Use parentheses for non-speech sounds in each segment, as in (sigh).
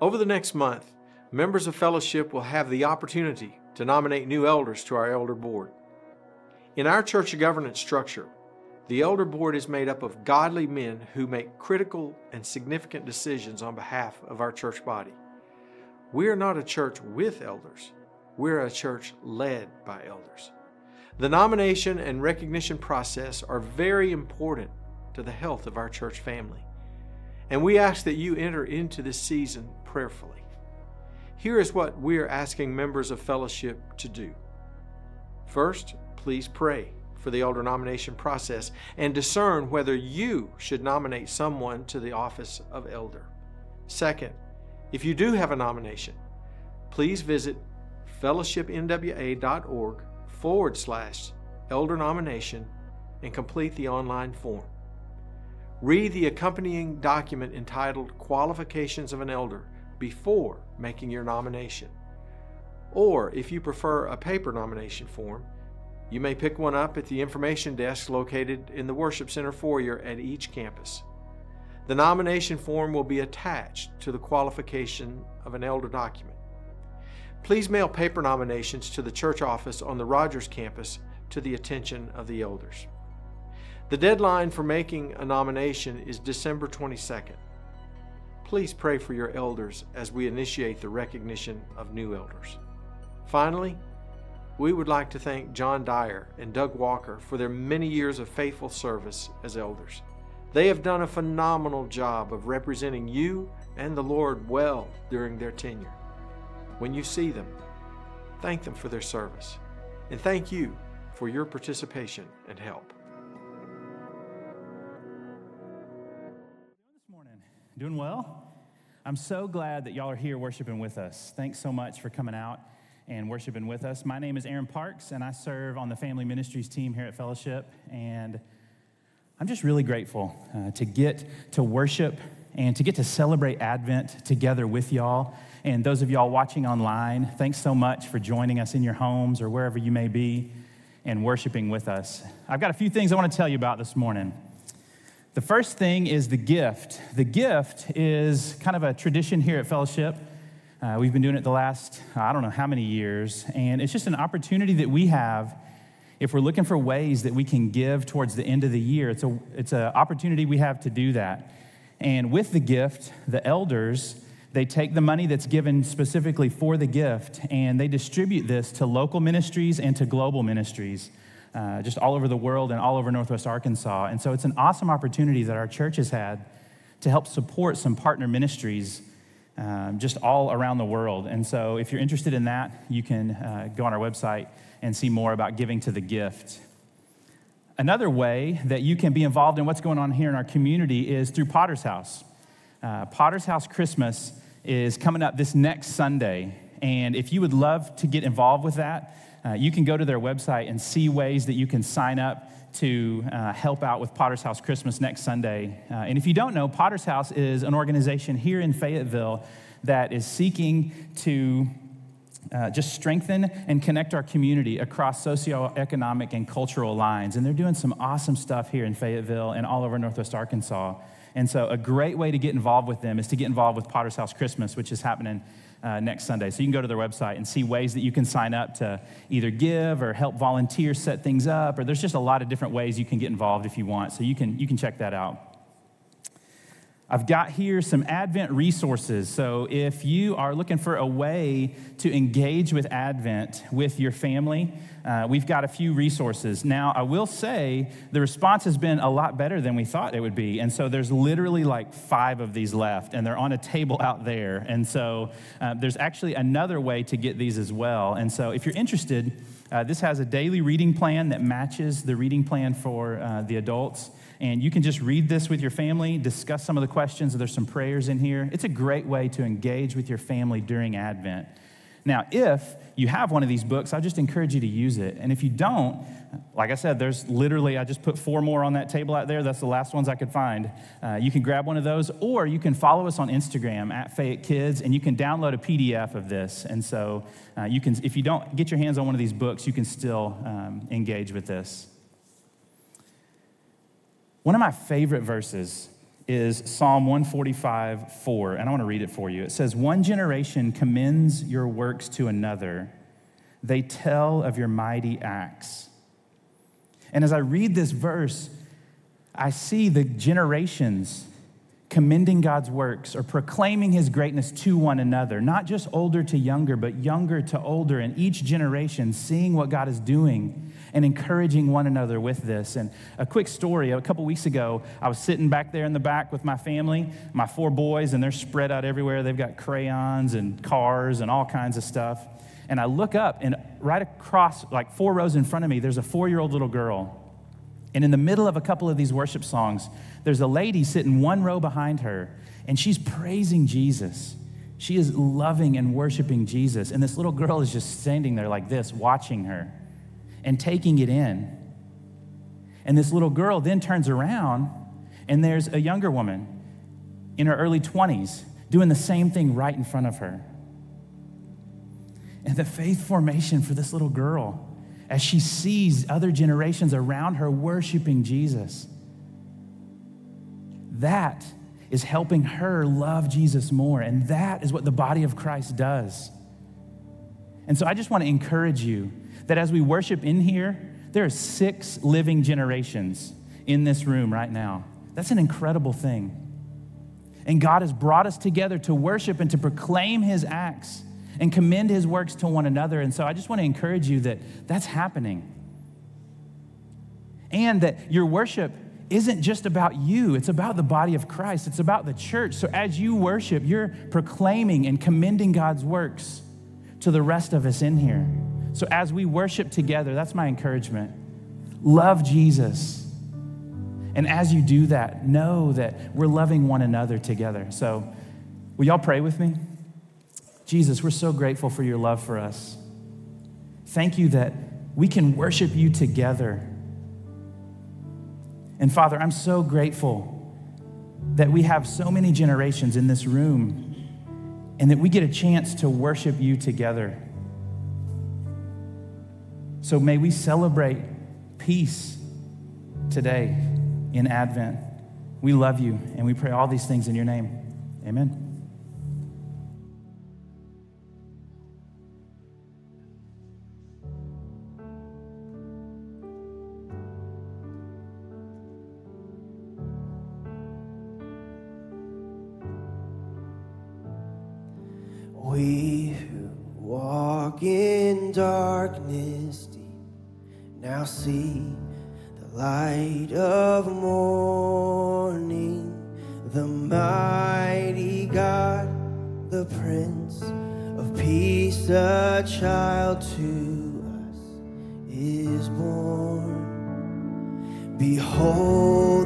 Over the next month, members of fellowship will have the opportunity to nominate new elders to our elder board. In our church governance structure, the elder board is made up of godly men who make critical and significant decisions on behalf of our church body. We are not a church with elders, we're a church led by elders. The nomination and recognition process are very important to the health of our church family. And we ask that you enter into this season prayerfully. Here is what we are asking members of fellowship to do. First, please pray for the elder nomination process and discern whether you should nominate someone to the office of elder. Second, if you do have a nomination, please visit fellowshipnwa.org forward slash elder nomination and complete the online form. Read the accompanying document entitled Qualifications of an Elder before making your nomination. Or if you prefer a paper nomination form, you may pick one up at the information desk located in the Worship Center foyer at each campus. The nomination form will be attached to the qualification of an elder document. Please mail paper nominations to the church office on the Rogers campus to the attention of the elders. The deadline for making a nomination is December 22nd. Please pray for your elders as we initiate the recognition of new elders. Finally, we would like to thank John Dyer and Doug Walker for their many years of faithful service as elders. They have done a phenomenal job of representing you and the Lord well during their tenure. When you see them, thank them for their service and thank you for your participation and help. Doing well? I'm so glad that y'all are here worshiping with us. Thanks so much for coming out and worshiping with us. My name is Aaron Parks, and I serve on the Family Ministries team here at Fellowship. And I'm just really grateful uh, to get to worship and to get to celebrate Advent together with y'all. And those of y'all watching online, thanks so much for joining us in your homes or wherever you may be and worshiping with us. I've got a few things I want to tell you about this morning. The first thing is the gift. The gift is kind of a tradition here at Fellowship. Uh, we've been doing it the last, I don't know how many years, and it's just an opportunity that we have if we're looking for ways that we can give towards the end of the year. It's, a, it's an opportunity we have to do that. And with the gift, the elders, they take the money that's given specifically for the gift and they distribute this to local ministries and to global ministries. Uh, just all over the world and all over Northwest Arkansas. And so it's an awesome opportunity that our church has had to help support some partner ministries um, just all around the world. And so, if you're interested in that, you can uh, go on our website and see more about giving to the gift. Another way that you can be involved in what's going on here in our community is through Potter's House. Uh, Potter's House Christmas is coming up this next Sunday. And if you would love to get involved with that, uh, you can go to their website and see ways that you can sign up to uh, help out with Potter's House Christmas next Sunday. Uh, and if you don't know, Potter's House is an organization here in Fayetteville that is seeking to uh, just strengthen and connect our community across socioeconomic and cultural lines. And they're doing some awesome stuff here in Fayetteville and all over Northwest Arkansas. And so, a great way to get involved with them is to get involved with Potter's House Christmas, which is happening uh, next Sunday. So you can go to their website and see ways that you can sign up to either give or help volunteers set things up, or there's just a lot of different ways you can get involved if you want. So you can, you can check that out. I've got here some Advent resources. So, if you are looking for a way to engage with Advent with your family, uh, we've got a few resources. Now, I will say the response has been a lot better than we thought it would be. And so, there's literally like five of these left, and they're on a table out there. And so, uh, there's actually another way to get these as well. And so, if you're interested, uh, this has a daily reading plan that matches the reading plan for uh, the adults. And you can just read this with your family, discuss some of the questions. There's some prayers in here. It's a great way to engage with your family during Advent. Now, if you have one of these books, I just encourage you to use it. And if you don't, like I said, there's literally, I just put four more on that table out there. That's the last ones I could find. Uh, you can grab one of those, or you can follow us on Instagram at Fayette Kids, and you can download a PDF of this. And so uh, you can, if you don't get your hands on one of these books, you can still um, engage with this. One of my favorite verses is Psalm 145 4, and I want to read it for you. It says, One generation commends your works to another, they tell of your mighty acts. And as I read this verse, I see the generations commending God's works or proclaiming his greatness to one another, not just older to younger, but younger to older, and each generation seeing what God is doing and encouraging one another with this. And a quick story a couple weeks ago, I was sitting back there in the back with my family, my four boys, and they're spread out everywhere. They've got crayons and cars and all kinds of stuff. And I look up, and right across, like four rows in front of me, there's a four year old little girl. And in the middle of a couple of these worship songs, there's a lady sitting one row behind her, and she's praising Jesus. She is loving and worshiping Jesus. And this little girl is just standing there like this, watching her and taking it in. And this little girl then turns around, and there's a younger woman in her early 20s doing the same thing right in front of her. And the faith formation for this little girl as she sees other generations around her worshiping Jesus, that is helping her love Jesus more. And that is what the body of Christ does. And so I just want to encourage you that as we worship in here, there are six living generations in this room right now. That's an incredible thing. And God has brought us together to worship and to proclaim his acts and commend his works to one another. And so I just want to encourage you that that's happening. And that your worship isn't just about you, it's about the body of Christ, it's about the church. So as you worship, you're proclaiming and commending God's works to the rest of us in here. So as we worship together, that's my encouragement. Love Jesus. And as you do that, know that we're loving one another together. So, will y'all pray with me? Jesus, we're so grateful for your love for us. Thank you that we can worship you together. And Father, I'm so grateful that we have so many generations in this room and that we get a chance to worship you together. So may we celebrate peace today in Advent. We love you and we pray all these things in your name. Amen. We who walk in darkness see the light of morning, the mighty God, the Prince of Peace, a child to us is born. Behold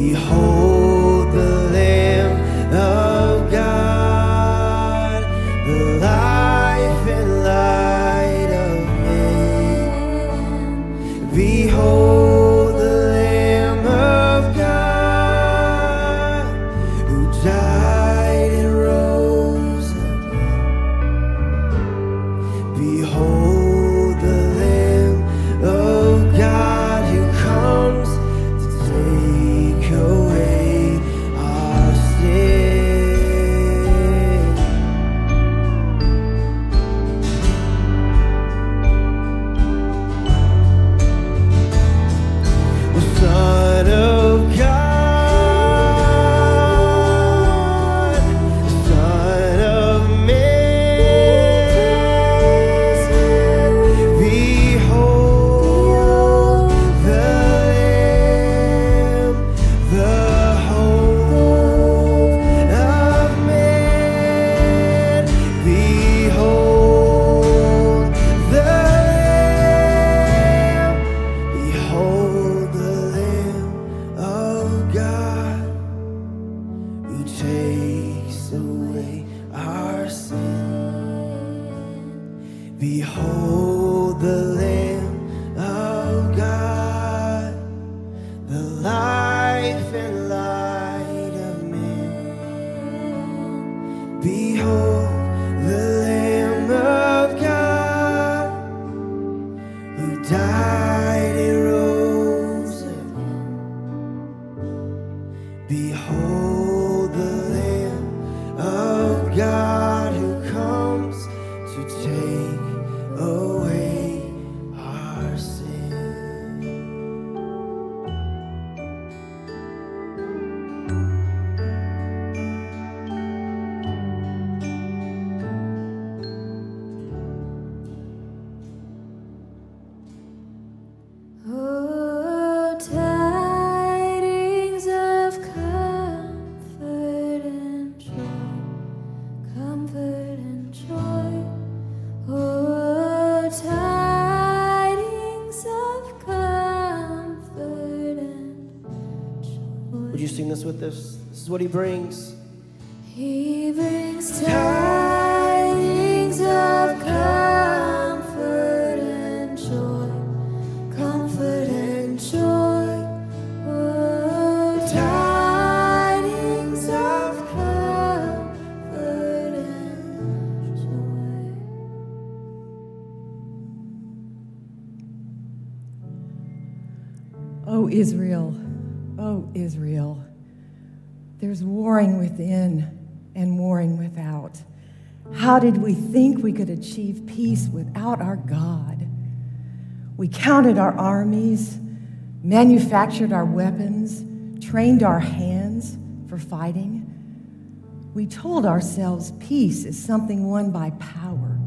以后 what he brings. We think we could achieve peace without our God? We counted our armies, manufactured our weapons, trained our hands for fighting. We told ourselves peace is something won by power.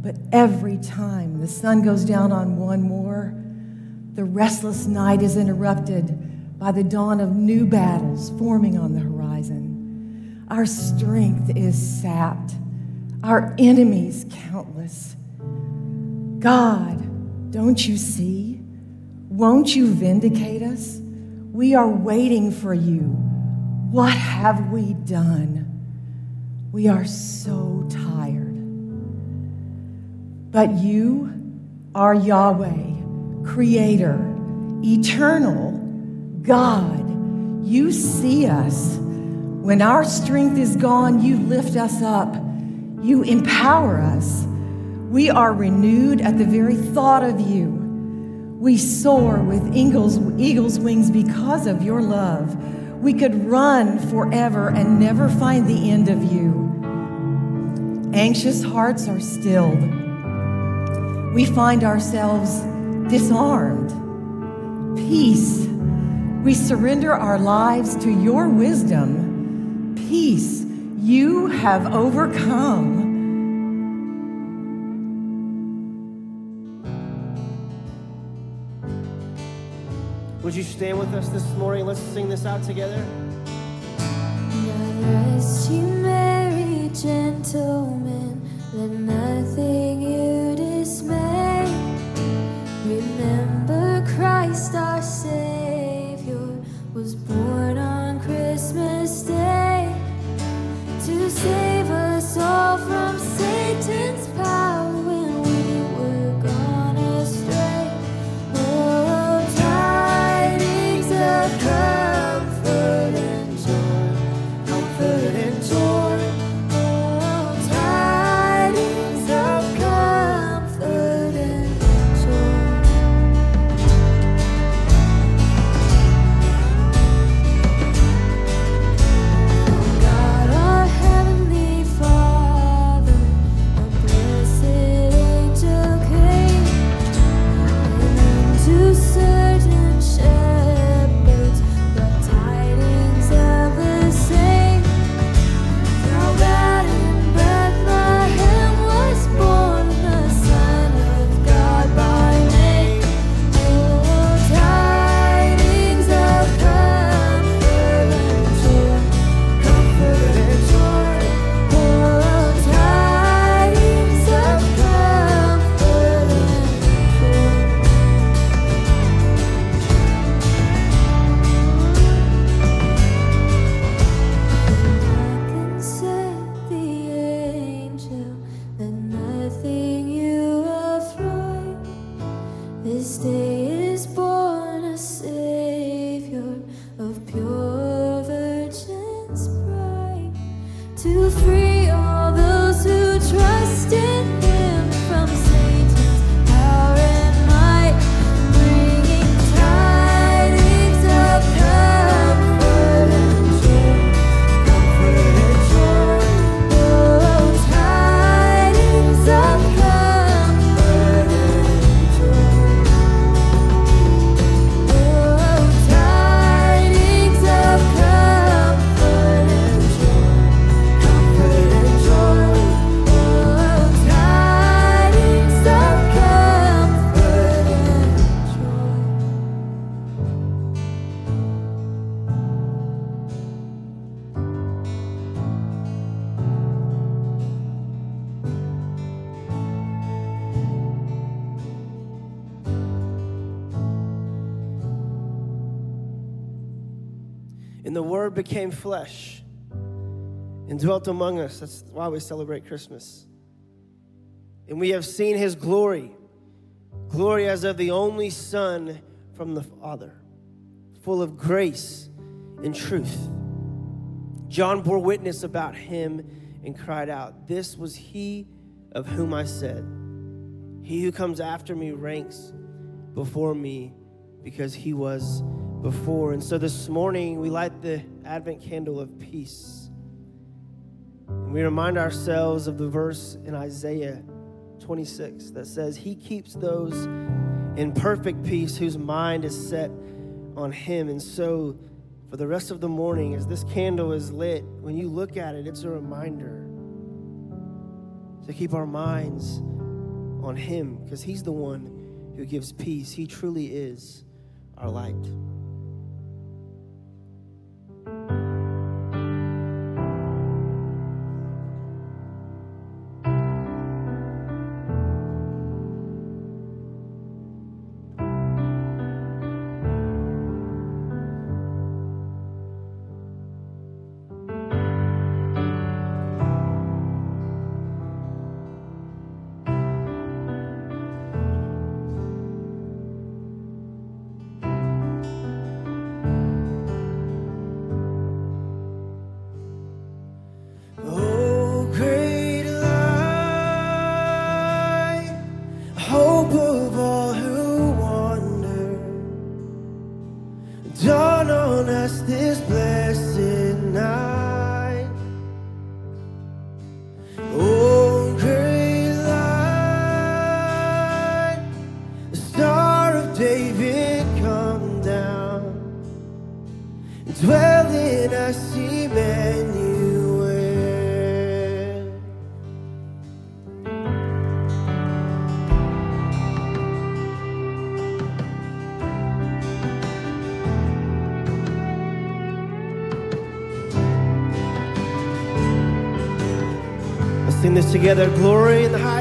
But every time the sun goes down on one war, the restless night is interrupted by the dawn of new battles forming on the horizon. Our strength is sapped, our enemies countless. God, don't you see? Won't you vindicate us? We are waiting for you. What have we done? We are so tired. But you are Yahweh, Creator, Eternal, God. You see us. When our strength is gone, you lift us up. You empower us. We are renewed at the very thought of you. We soar with eagle's, eagle's wings because of your love. We could run forever and never find the end of you. Anxious hearts are stilled. We find ourselves disarmed. Peace. We surrender our lives to your wisdom. Peace. You have overcome. Would you stand with us this morning? Let's sing this out together. God rest you merry gentlemen, let nothing became flesh and dwelt among us. That's why we celebrate Christmas. And we have seen his glory, glory as of the only Son from the Father, full of grace and truth. John bore witness about him and cried out, This was he of whom I said, He who comes after me ranks before me because he was before. And so this morning, we light the Advent candle of peace. And we remind ourselves of the verse in Isaiah 26 that says, He keeps those in perfect peace whose mind is set on Him. And so, for the rest of the morning, as this candle is lit, when you look at it, it's a reminder to keep our minds on Him because He's the one who gives peace. He truly is our light. Sing this together. Glory in the highest.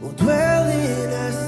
Will dwell in us,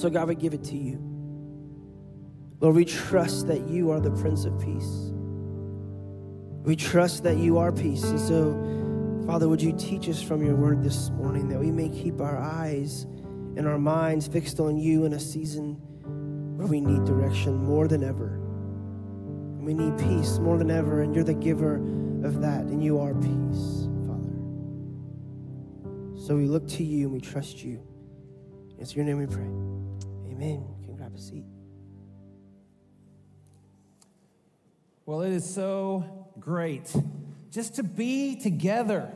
so, God, we give it to you. Lord, we trust that you are the Prince of Peace. We trust that you are peace. And so, Father, would you teach us from your word this morning that we may keep our eyes and our minds fixed on you in a season where we need direction more than ever. And we need peace more than ever, and you're the giver of that, and you are peace, Father. So we look to you and we trust you. It's your name we pray. Amen. You can grab a seat. Well, it is so great just to be together,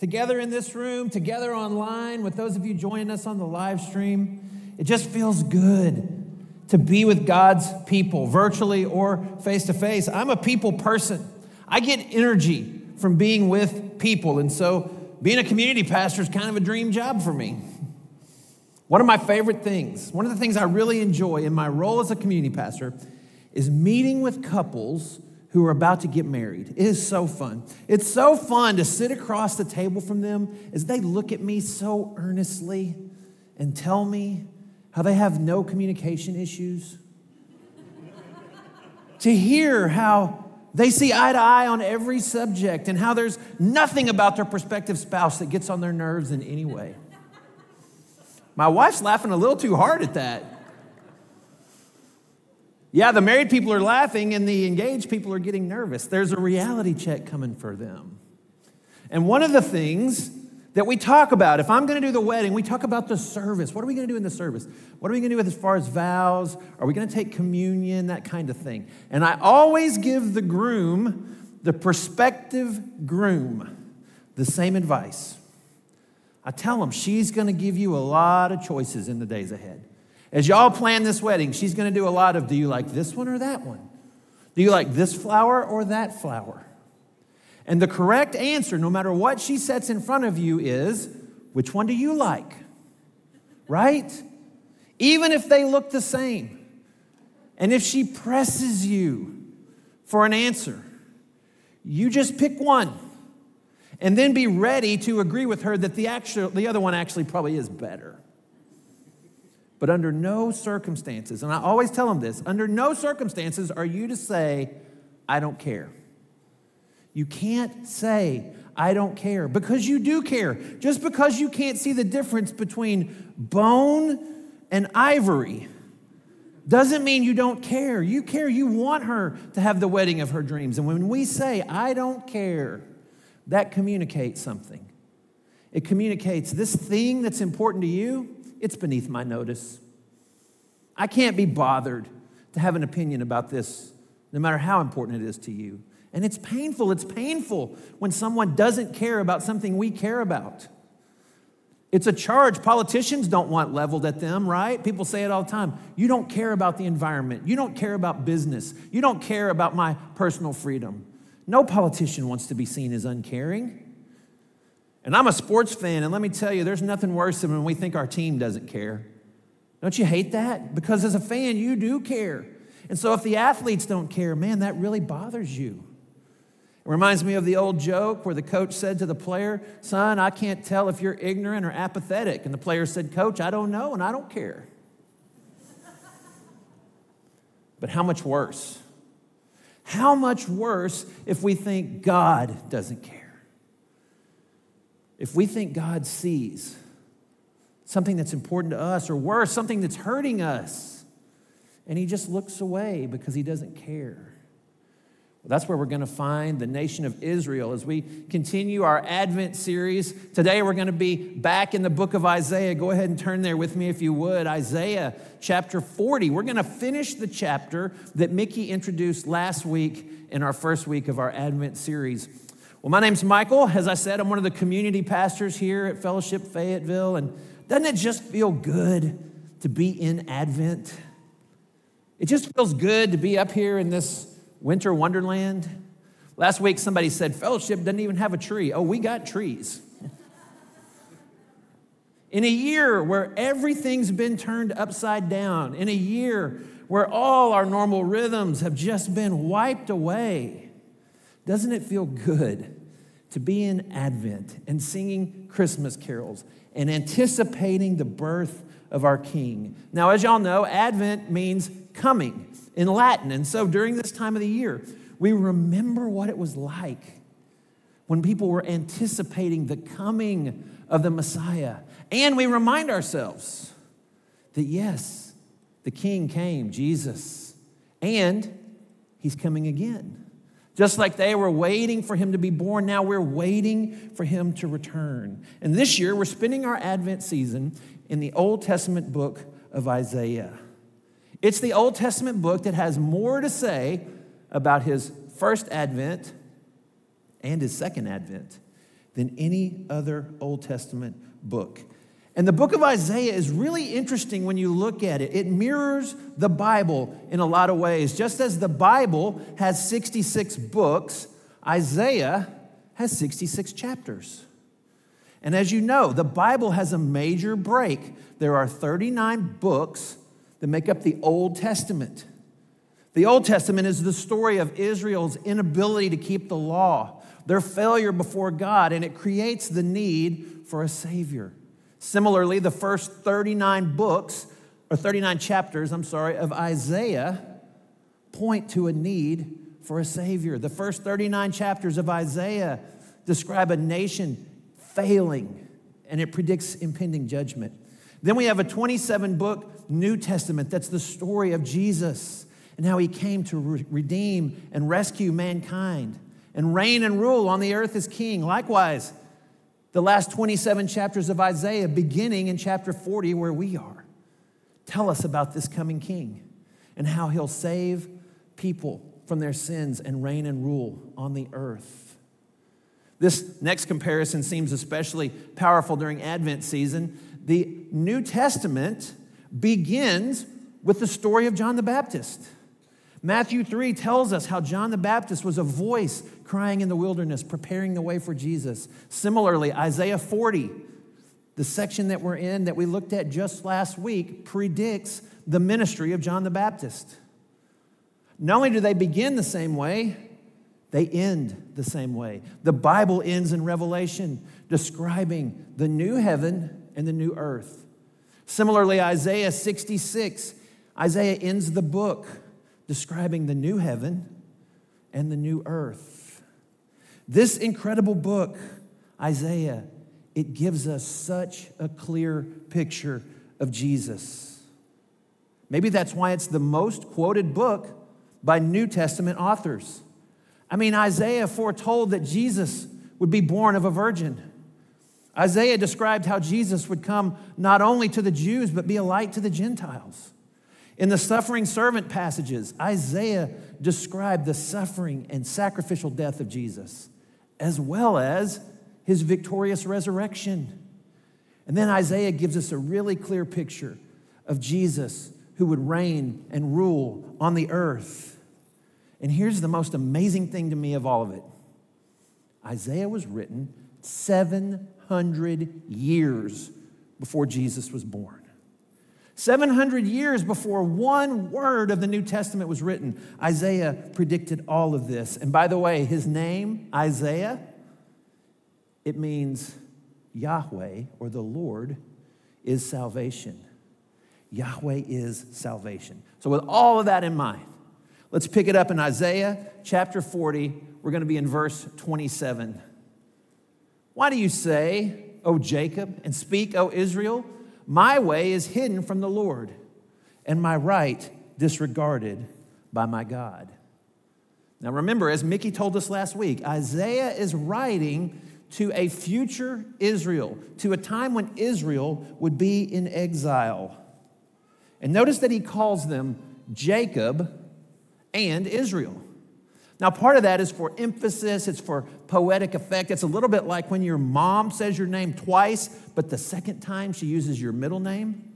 together in this room, together online with those of you joining us on the live stream. It just feels good to be with God's people, virtually or face to face. I'm a people person. I get energy from being with people, and so being a community pastor is kind of a dream job for me. One of my favorite things, one of the things I really enjoy in my role as a community pastor, is meeting with couples who are about to get married. It is so fun. It's so fun to sit across the table from them as they look at me so earnestly and tell me how they have no communication issues. (laughs) to hear how they see eye to eye on every subject and how there's nothing about their prospective spouse that gets on their nerves in any way. My wife's laughing a little too hard at that. Yeah, the married people are laughing and the engaged people are getting nervous. There's a reality check coming for them. And one of the things that we talk about, if I'm going to do the wedding, we talk about the service. What are we going to do in the service? What are we going to do with as far as vows? Are we going to take communion? That kind of thing. And I always give the groom, the prospective groom, the same advice. I tell them she's going to give you a lot of choices in the days ahead. As y'all plan this wedding, she's going to do a lot of do you like this one or that one? Do you like this flower or that flower? And the correct answer, no matter what she sets in front of you, is which one do you like? Right? Even if they look the same. And if she presses you for an answer, you just pick one and then be ready to agree with her that the, actual, the other one actually probably is better. But under no circumstances, and I always tell them this under no circumstances are you to say, I don't care. You can't say, I don't care, because you do care. Just because you can't see the difference between bone and ivory doesn't mean you don't care. You care. You want her to have the wedding of her dreams. And when we say, I don't care, that communicates something. It communicates this thing that's important to you it's beneath my notice. I can't be bothered to have an opinion about this, no matter how important it is to you. And it's painful. It's painful when someone doesn't care about something we care about. It's a charge politicians don't want leveled at them, right? People say it all the time. You don't care about the environment. You don't care about business. You don't care about my personal freedom. No politician wants to be seen as uncaring. And I'm a sports fan, and let me tell you, there's nothing worse than when we think our team doesn't care. Don't you hate that? Because as a fan, you do care. And so if the athletes don't care, man, that really bothers you. It reminds me of the old joke where the coach said to the player, Son, I can't tell if you're ignorant or apathetic. And the player said, Coach, I don't know and I don't care. but how much worse? How much worse if we think God doesn't care? If we think God sees something that's important to us, or worse, something that's hurting us, and He just looks away because He doesn't care. That's where we're going to find the nation of Israel as we continue our Advent series. Today we're going to be back in the book of Isaiah. Go ahead and turn there with me if you would. Isaiah chapter 40. We're going to finish the chapter that Mickey introduced last week in our first week of our Advent series. Well, my name's Michael. As I said, I'm one of the community pastors here at Fellowship Fayetteville. And doesn't it just feel good to be in Advent? It just feels good to be up here in this winter wonderland. Last week, somebody said, Fellowship doesn't even have a tree. Oh, we got trees. in a year where everything's been turned upside down, in a year where all our normal rhythms have just been wiped away, doesn't it feel good to be in Advent and singing Christmas carols and anticipating the birth of our King. Now, as y'all know, Advent means coming in Latin. And so during this time of the year, we remember what it was like when people were anticipating the coming of the Messiah. And we remind ourselves that yes, the King came, Jesus, and he's coming again. Just like they were waiting for him to be born, now we're waiting for him to return. And this year, we're spending our Advent season in the Old Testament book of Isaiah. It's the Old Testament book that has more to say about his first advent and his second advent than any other Old Testament book. And the book of Isaiah is really interesting when you look at it. It mirrors the Bible in a lot of ways. Just as the Bible has 66 books, Isaiah has 66 chapters. And as you know, the Bible has a major break. There are 39 books that make up the Old Testament. The Old Testament is the story of Israel's inability to keep the law, their failure before God, and it creates the need for a Savior. Similarly, the first 39 books, or 39 chapters, I'm sorry, of Isaiah point to a need for a Savior. The first 39 chapters of Isaiah describe a nation failing, and it predicts impending judgment. Then we have a 27 book New Testament that's the story of Jesus and how he came to re- redeem and rescue mankind and reign and rule on the earth as king. Likewise, the last 27 chapters of Isaiah, beginning in chapter 40, where we are, tell us about this coming king and how he'll save people from their sins and reign and rule on the earth. This next comparison seems especially powerful during Advent season. The New Testament begins with the story of John the Baptist. Matthew 3 tells us how John the Baptist was a voice crying in the wilderness, preparing the way for Jesus. Similarly, Isaiah 40, the section that we're in that we looked at just last week, predicts the ministry of John the Baptist. Not only do they begin the same way, they end the same way. The Bible ends in Revelation describing the new heaven and the new earth. Similarly, Isaiah 66, Isaiah ends the book describing the new heaven and the new earth. This incredible book, Isaiah, it gives us such a clear picture of Jesus. Maybe that's why it's the most quoted book by New Testament authors. I mean, Isaiah foretold that Jesus would be born of a virgin. Isaiah described how Jesus would come not only to the Jews, but be a light to the Gentiles. In the suffering servant passages, Isaiah described the suffering and sacrificial death of Jesus, as well as his victorious resurrection. And then Isaiah gives us a really clear picture of Jesus who would reign and rule on the earth. And here's the most amazing thing to me of all of it Isaiah was written 700 years before Jesus was born. 700 years before one word of the New Testament was written, Isaiah predicted all of this. And by the way, his name, Isaiah, it means Yahweh or the Lord is salvation. Yahweh is salvation. So, with all of that in mind, let's pick it up in Isaiah chapter 40. We're going to be in verse 27. Why do you say, O Jacob, and speak, O Israel? My way is hidden from the Lord, and my right disregarded by my God. Now, remember, as Mickey told us last week, Isaiah is writing to a future Israel, to a time when Israel would be in exile. And notice that he calls them Jacob and Israel. Now, part of that is for emphasis, it's for poetic effect. It's a little bit like when your mom says your name twice, but the second time she uses your middle name,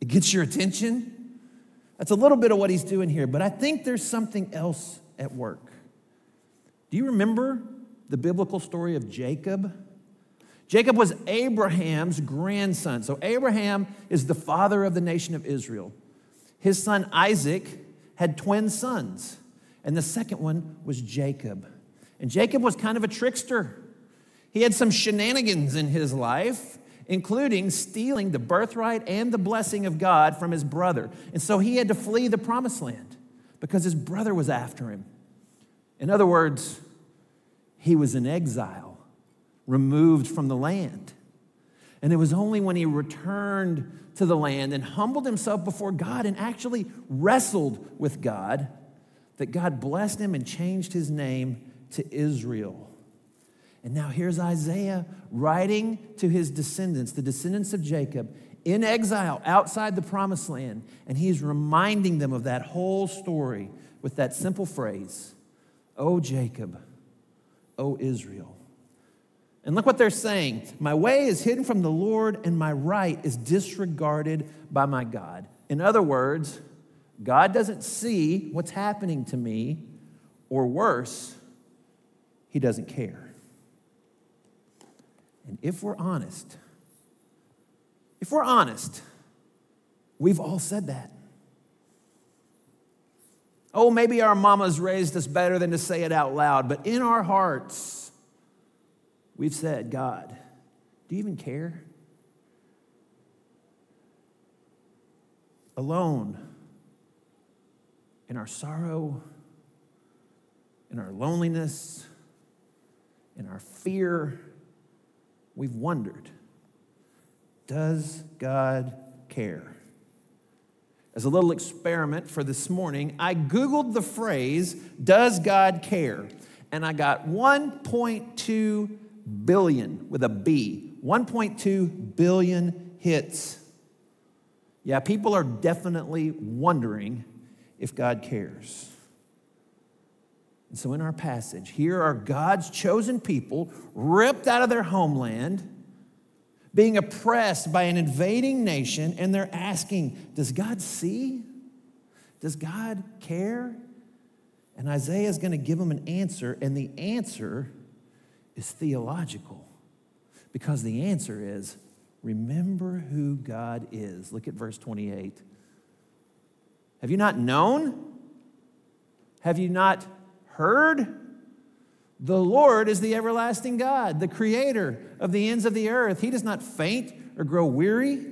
it gets your attention. That's a little bit of what he's doing here, but I think there's something else at work. Do you remember the biblical story of Jacob? Jacob was Abraham's grandson. So, Abraham is the father of the nation of Israel. His son Isaac had twin sons and the second one was Jacob. And Jacob was kind of a trickster. He had some shenanigans in his life, including stealing the birthright and the blessing of God from his brother. And so he had to flee the promised land because his brother was after him. In other words, he was in exile, removed from the land. And it was only when he returned to the land and humbled himself before God and actually wrestled with God that God blessed him and changed his name to Israel. And now here's Isaiah writing to his descendants, the descendants of Jacob, in exile outside the promised land. And he's reminding them of that whole story with that simple phrase, O Jacob, O Israel. And look what they're saying My way is hidden from the Lord, and my right is disregarded by my God. In other words, God doesn't see what's happening to me, or worse, He doesn't care. And if we're honest, if we're honest, we've all said that. Oh, maybe our mamas raised us better than to say it out loud, but in our hearts, we've said, God, do you even care? Alone, in our sorrow, in our loneliness, in our fear, we've wondered Does God care? As a little experiment for this morning, I Googled the phrase, Does God care? And I got 1.2 billion with a B, 1.2 billion hits. Yeah, people are definitely wondering if God cares. And so, in our passage, here are God's chosen people ripped out of their homeland, being oppressed by an invading nation, and they're asking, Does God see? Does God care? And Isaiah is going to give them an answer, and the answer is theological because the answer is remember who God is. Look at verse 28. Have you not known? Have you not heard? The Lord is the everlasting God, the creator of the ends of the earth. He does not faint or grow weary.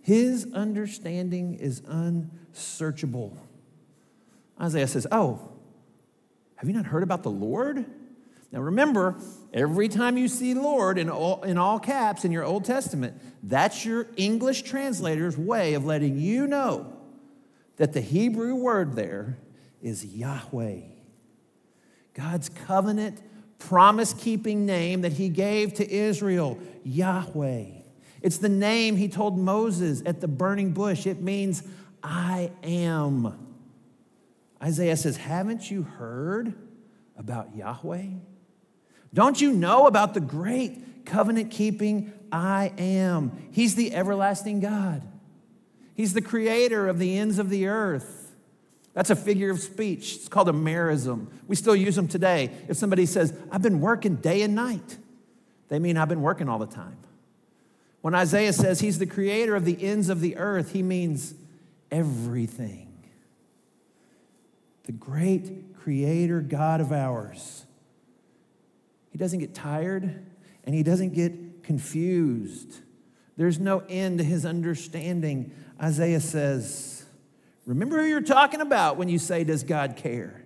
His understanding is unsearchable. Isaiah says, Oh, have you not heard about the Lord? Now remember, every time you see Lord in all, in all caps in your Old Testament, that's your English translator's way of letting you know that the Hebrew word there is Yahweh. God's covenant, promise keeping name that he gave to Israel, Yahweh. It's the name he told Moses at the burning bush. It means, I am. Isaiah says, Haven't you heard about Yahweh? Don't you know about the great covenant keeping I am? He's the everlasting God. He's the creator of the ends of the earth. That's a figure of speech. It's called a merism. We still use them today. If somebody says, I've been working day and night, they mean I've been working all the time. When Isaiah says he's the creator of the ends of the earth, he means everything. The great creator God of ours. He doesn't get tired and he doesn't get confused. There's no end to his understanding. Isaiah says, Remember who you're talking about when you say, Does God care?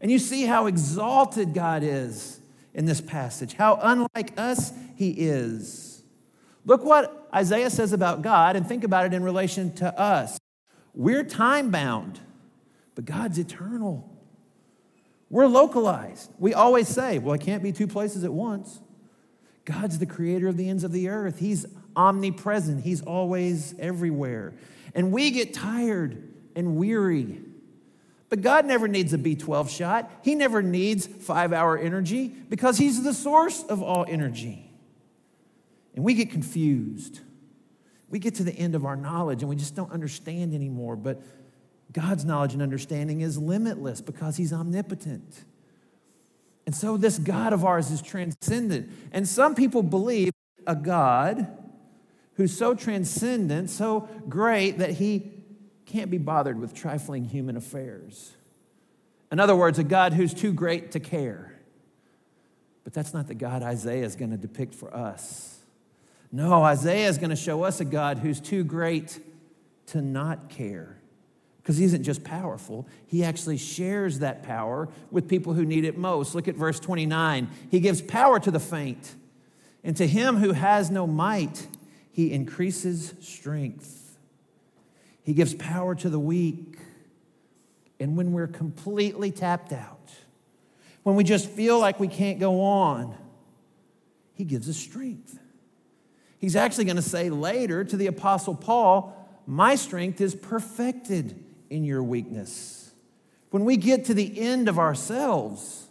And you see how exalted God is in this passage, how unlike us he is. Look what Isaiah says about God and think about it in relation to us. We're time bound, but God's eternal. We're localized. We always say, well, I can't be two places at once. God's the creator of the ends of the earth. He's omnipresent, He's always everywhere. And we get tired and weary. But God never needs a B12 shot. He never needs five hour energy because He's the source of all energy. And we get confused. We get to the end of our knowledge and we just don't understand anymore. But God's knowledge and understanding is limitless because He's omnipotent. And so this God of ours is transcendent. And some people believe a God who's so transcendent, so great, that He can't be bothered with trifling human affairs. In other words, a God who's too great to care. But that's not the God Isaiah is going to depict for us. No, Isaiah is going to show us a God who's too great to not care. Because he isn't just powerful, he actually shares that power with people who need it most. Look at verse 29. He gives power to the faint, and to him who has no might, he increases strength. He gives power to the weak. And when we're completely tapped out, when we just feel like we can't go on, he gives us strength. He's actually going to say later to the Apostle Paul, My strength is perfected in your weakness. When we get to the end of ourselves,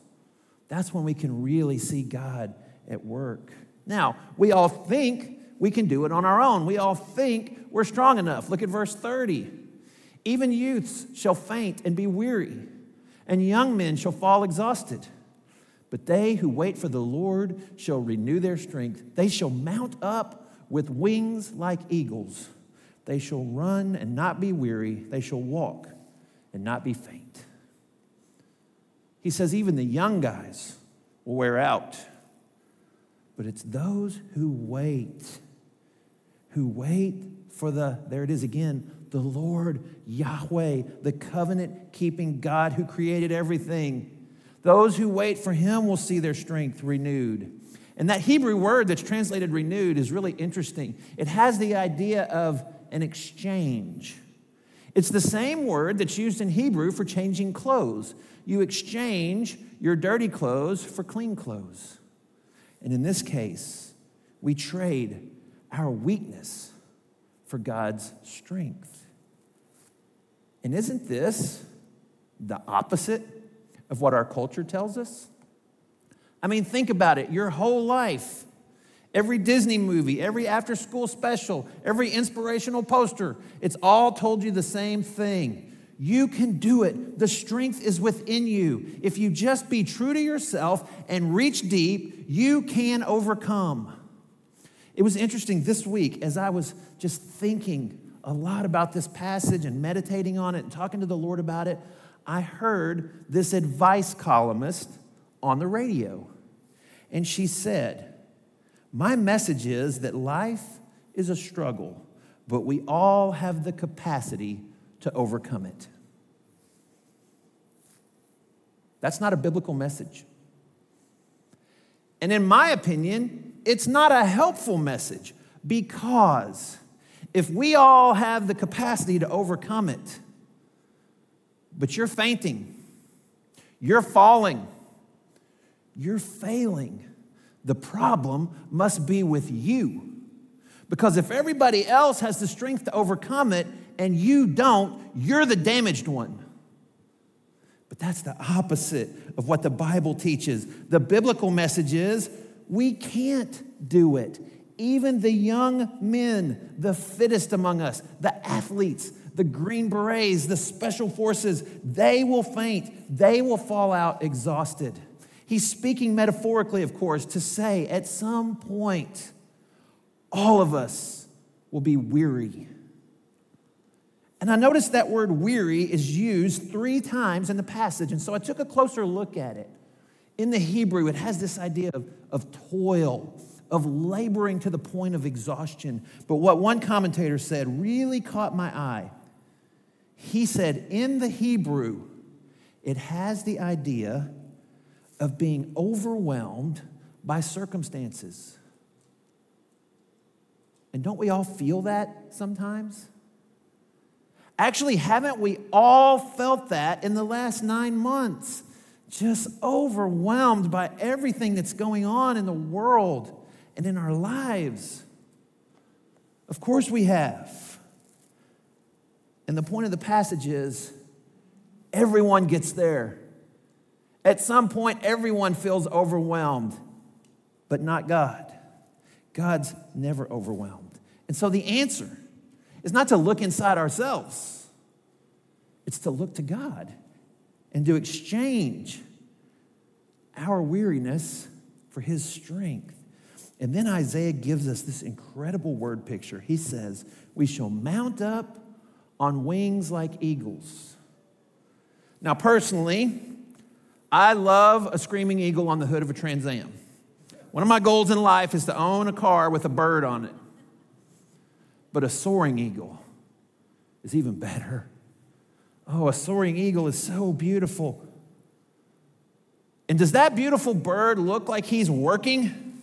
that's when we can really see God at work. Now, we all think we can do it on our own. We all think we're strong enough. Look at verse 30. Even youths shall faint and be weary, and young men shall fall exhausted. But they who wait for the Lord shall renew their strength. They shall mount up with wings like eagles. They shall run and not be weary. They shall walk and not be faint. He says, even the young guys will wear out. But it's those who wait, who wait for the, there it is again, the Lord Yahweh, the covenant keeping God who created everything. Those who wait for him will see their strength renewed. And that Hebrew word that's translated renewed is really interesting. It has the idea of an exchange. It's the same word that's used in Hebrew for changing clothes. You exchange your dirty clothes for clean clothes. And in this case, we trade our weakness for God's strength. And isn't this the opposite of what our culture tells us? I mean, think about it. Your whole life, every Disney movie, every after school special, every inspirational poster, it's all told you the same thing. You can do it. The strength is within you. If you just be true to yourself and reach deep, you can overcome. It was interesting this week as I was just thinking a lot about this passage and meditating on it and talking to the Lord about it. I heard this advice columnist on the radio. And she said, My message is that life is a struggle, but we all have the capacity to overcome it. That's not a biblical message. And in my opinion, it's not a helpful message because if we all have the capacity to overcome it, but you're fainting, you're falling, you're failing. The problem must be with you. Because if everybody else has the strength to overcome it and you don't, you're the damaged one. But that's the opposite of what the Bible teaches. The biblical message is we can't do it. Even the young men, the fittest among us, the athletes, the Green Berets, the special forces, they will faint. They will fall out exhausted. He's speaking metaphorically, of course, to say at some point, all of us will be weary. And I noticed that word weary is used three times in the passage. And so I took a closer look at it. In the Hebrew, it has this idea of, of toil, of laboring to the point of exhaustion. But what one commentator said really caught my eye. He said, in the Hebrew, it has the idea of being overwhelmed by circumstances. And don't we all feel that sometimes? Actually, haven't we all felt that in the last nine months? Just overwhelmed by everything that's going on in the world and in our lives. Of course, we have. And the point of the passage is everyone gets there. At some point, everyone feels overwhelmed, but not God. God's never overwhelmed. And so the answer is not to look inside ourselves, it's to look to God and to exchange our weariness for his strength. And then Isaiah gives us this incredible word picture. He says, We shall mount up on wings like eagles. Now, personally, I love a screaming eagle on the hood of a Trans Am. One of my goals in life is to own a car with a bird on it. But a soaring eagle is even better. Oh, a soaring eagle is so beautiful. And does that beautiful bird look like he's working?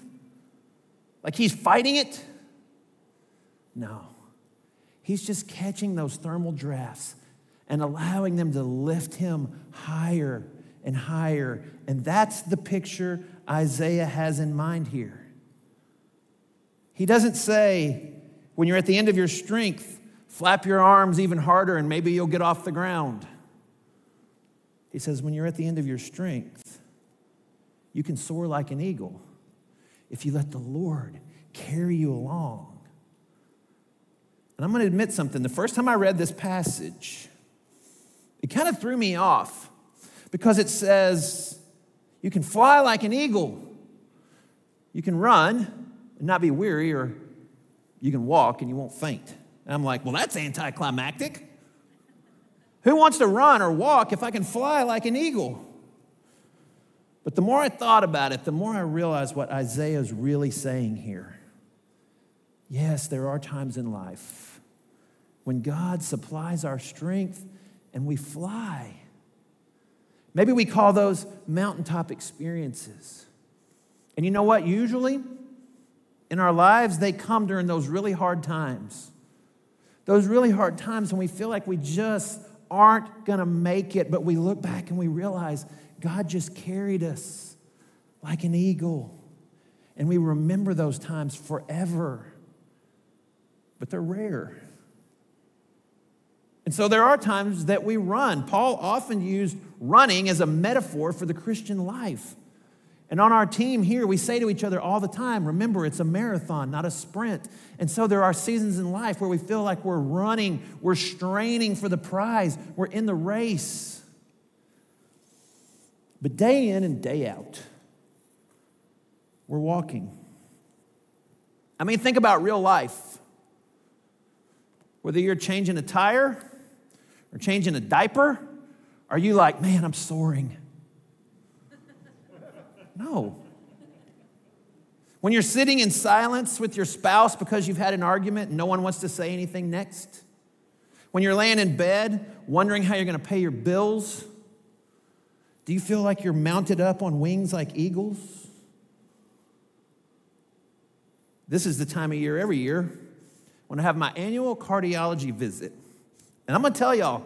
Like he's fighting it? No. He's just catching those thermal drafts and allowing them to lift him higher and higher. And that's the picture Isaiah has in mind here. He doesn't say, when you're at the end of your strength, flap your arms even harder and maybe you'll get off the ground. He says, when you're at the end of your strength, you can soar like an eagle if you let the Lord carry you along. And I'm going to admit something. The first time I read this passage, it kind of threw me off because it says, you can fly like an eagle, you can run and not be weary, or you can walk and you won't faint. And I'm like, well, that's anticlimactic. Who wants to run or walk if I can fly like an eagle? But the more I thought about it, the more I realized what Isaiah is really saying here. Yes, there are times in life when God supplies our strength and we fly. Maybe we call those mountaintop experiences. And you know what? Usually in our lives, they come during those really hard times. Those really hard times when we feel like we just aren't going to make it, but we look back and we realize God just carried us like an eagle. And we remember those times forever. But they're rare. And so there are times that we run. Paul often used running as a metaphor for the Christian life. And on our team here, we say to each other all the time remember, it's a marathon, not a sprint. And so there are seasons in life where we feel like we're running, we're straining for the prize, we're in the race. But day in and day out, we're walking. I mean, think about real life. Whether you're changing a tire or changing a diaper, are you like, man, I'm soaring? No. When you're sitting in silence with your spouse because you've had an argument and no one wants to say anything next. When you're laying in bed wondering how you're going to pay your bills. Do you feel like you're mounted up on wings like eagles? This is the time of year every year when I have my annual cardiology visit. And I'm going to tell y'all,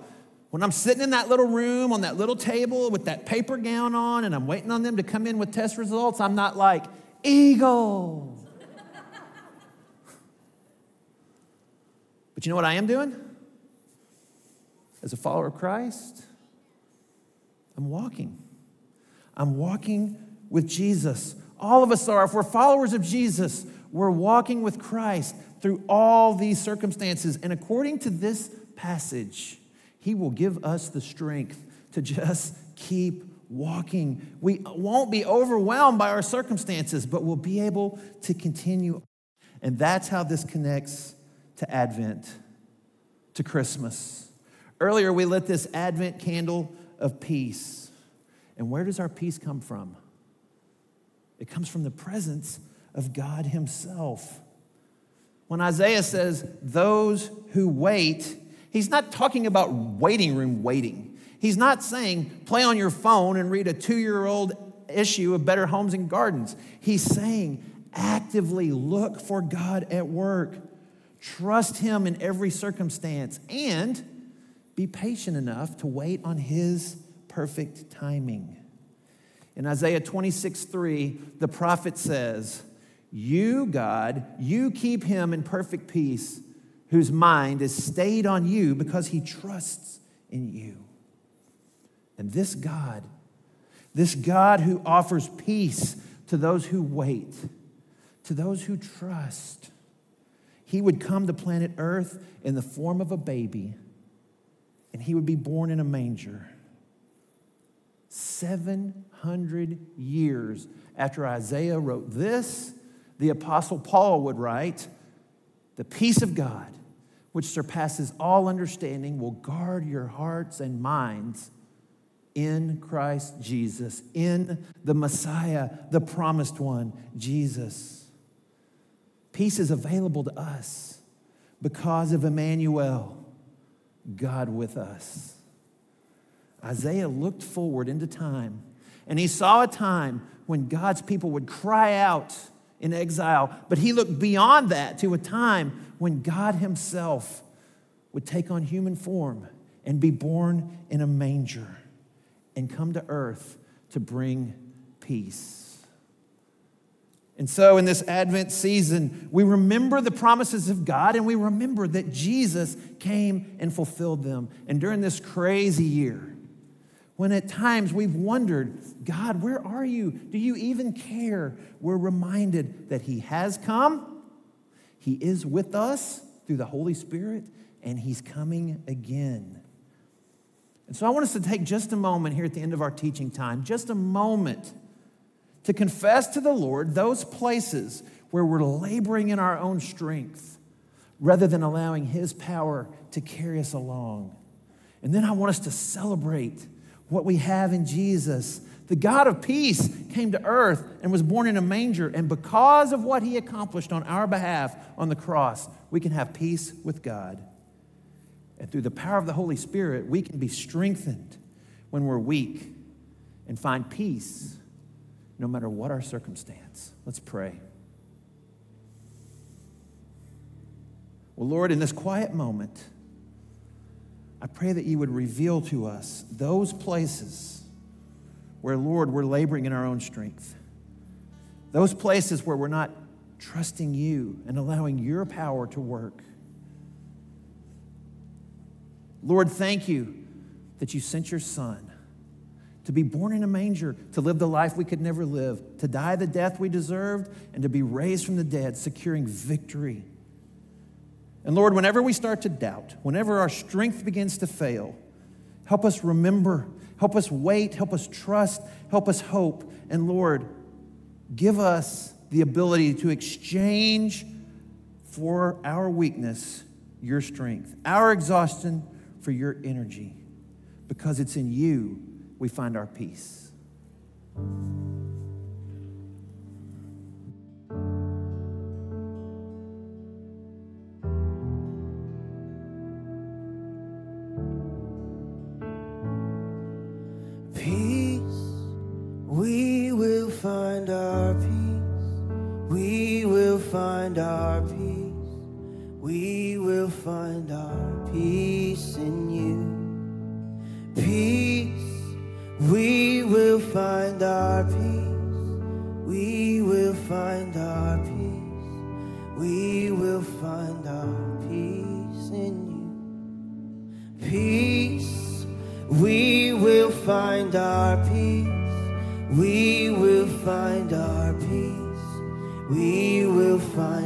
when I'm sitting in that little room on that little table with that paper gown on and I'm waiting on them to come in with test results, I'm not like, eagle. but you know what I am doing? As a follower of Christ, I'm walking. I'm walking with Jesus. All of us are. If we're followers of Jesus, we're walking with Christ through all these circumstances. And according to this passage, He will give us the strength to just keep walking. We won't be overwhelmed by our circumstances, but we'll be able to continue. And that's how this connects to Advent, to Christmas. Earlier, we lit this Advent candle of peace. And where does our peace come from? It comes from the presence of God Himself. When Isaiah says, those who wait, he's not talking about waiting room waiting. He's not saying play on your phone and read a two year old issue of Better Homes and Gardens. He's saying actively look for God at work, trust Him in every circumstance, and be patient enough to wait on His perfect timing. In Isaiah 26 3, the prophet says, You, God, you keep him in perfect peace, whose mind is stayed on you because he trusts in you. And this God, this God who offers peace to those who wait, to those who trust, he would come to planet Earth in the form of a baby, and he would be born in a manger. 700 years after Isaiah wrote this, the Apostle Paul would write, The peace of God, which surpasses all understanding, will guard your hearts and minds in Christ Jesus, in the Messiah, the promised one, Jesus. Peace is available to us because of Emmanuel, God with us. Isaiah looked forward into time and he saw a time when God's people would cry out in exile, but he looked beyond that to a time when God himself would take on human form and be born in a manger and come to earth to bring peace. And so, in this Advent season, we remember the promises of God and we remember that Jesus came and fulfilled them. And during this crazy year, when at times we've wondered, God, where are you? Do you even care? We're reminded that He has come, He is with us through the Holy Spirit, and He's coming again. And so I want us to take just a moment here at the end of our teaching time, just a moment to confess to the Lord those places where we're laboring in our own strength rather than allowing His power to carry us along. And then I want us to celebrate what we have in Jesus. The God of peace came to earth and was born in a manger. And because of what He accomplished on our behalf on the cross, we can have peace with God. And through the power of the Holy Spirit, we can be strengthened when we're weak and find peace no matter what our circumstance. Let's pray. Well, Lord, in this quiet moment, I pray that you would reveal to us those places where, Lord, we're laboring in our own strength. Those places where we're not trusting you and allowing your power to work. Lord, thank you that you sent your son to be born in a manger, to live the life we could never live, to die the death we deserved, and to be raised from the dead, securing victory. And Lord, whenever we start to doubt, whenever our strength begins to fail, help us remember, help us wait, help us trust, help us hope. And Lord, give us the ability to exchange for our weakness your strength, our exhaustion for your energy, because it's in you we find our peace. Will find our peace. We will find our peace. We will find our peace in you. Peace, we will find our peace. We will find our peace. We will find our peace in you. Peace, we will find our peace. We We will find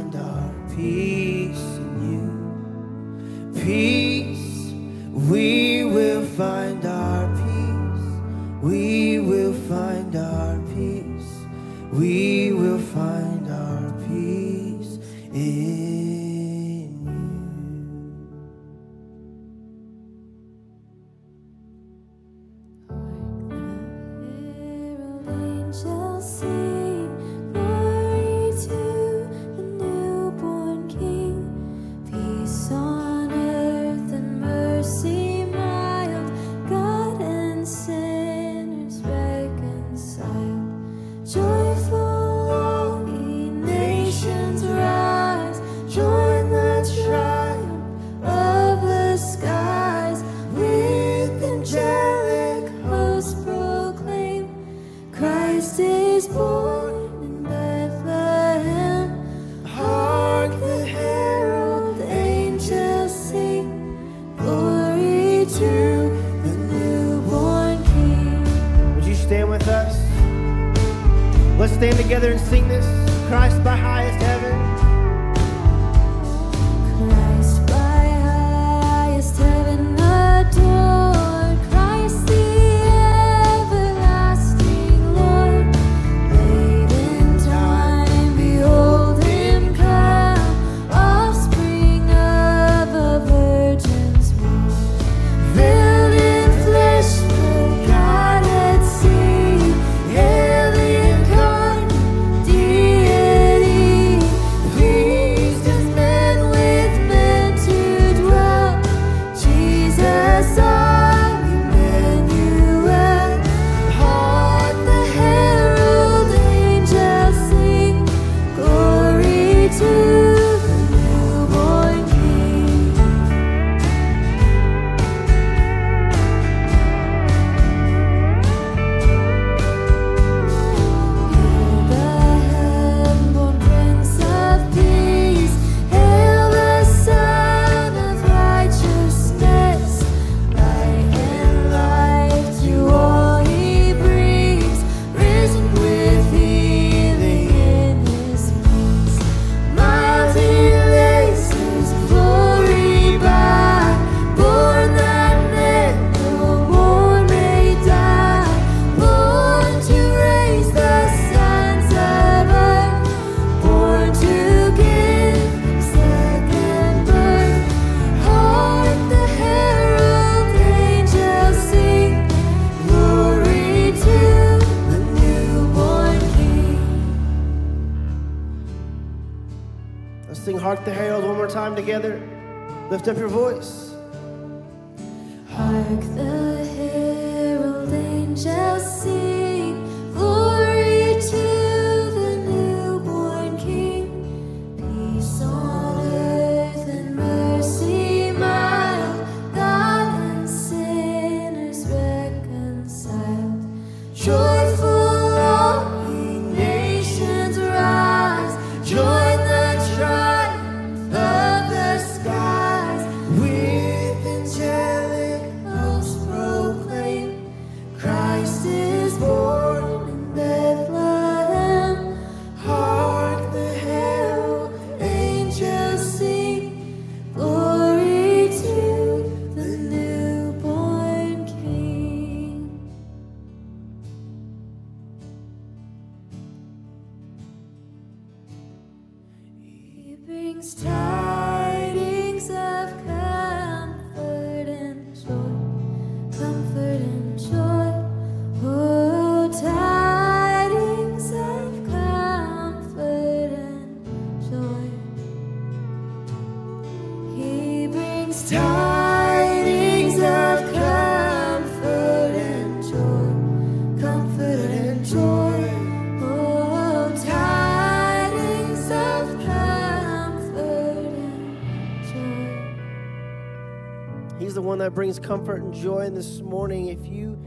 that brings comfort and joy. And this morning, if you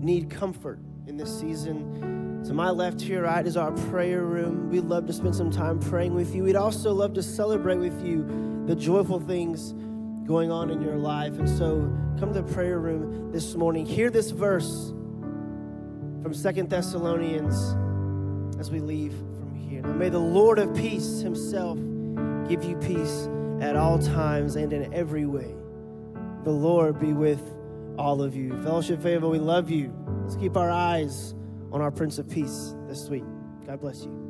need comfort in this season, to my left here, right, is our prayer room. We'd love to spend some time praying with you. We'd also love to celebrate with you the joyful things going on in your life. And so come to the prayer room this morning. Hear this verse from Second Thessalonians as we leave from here. Now, may the Lord of peace himself give you peace at all times and in every way. The Lord be with all of you. Fellowship Favor, we love you. Let's keep our eyes on our Prince of Peace this week. God bless you.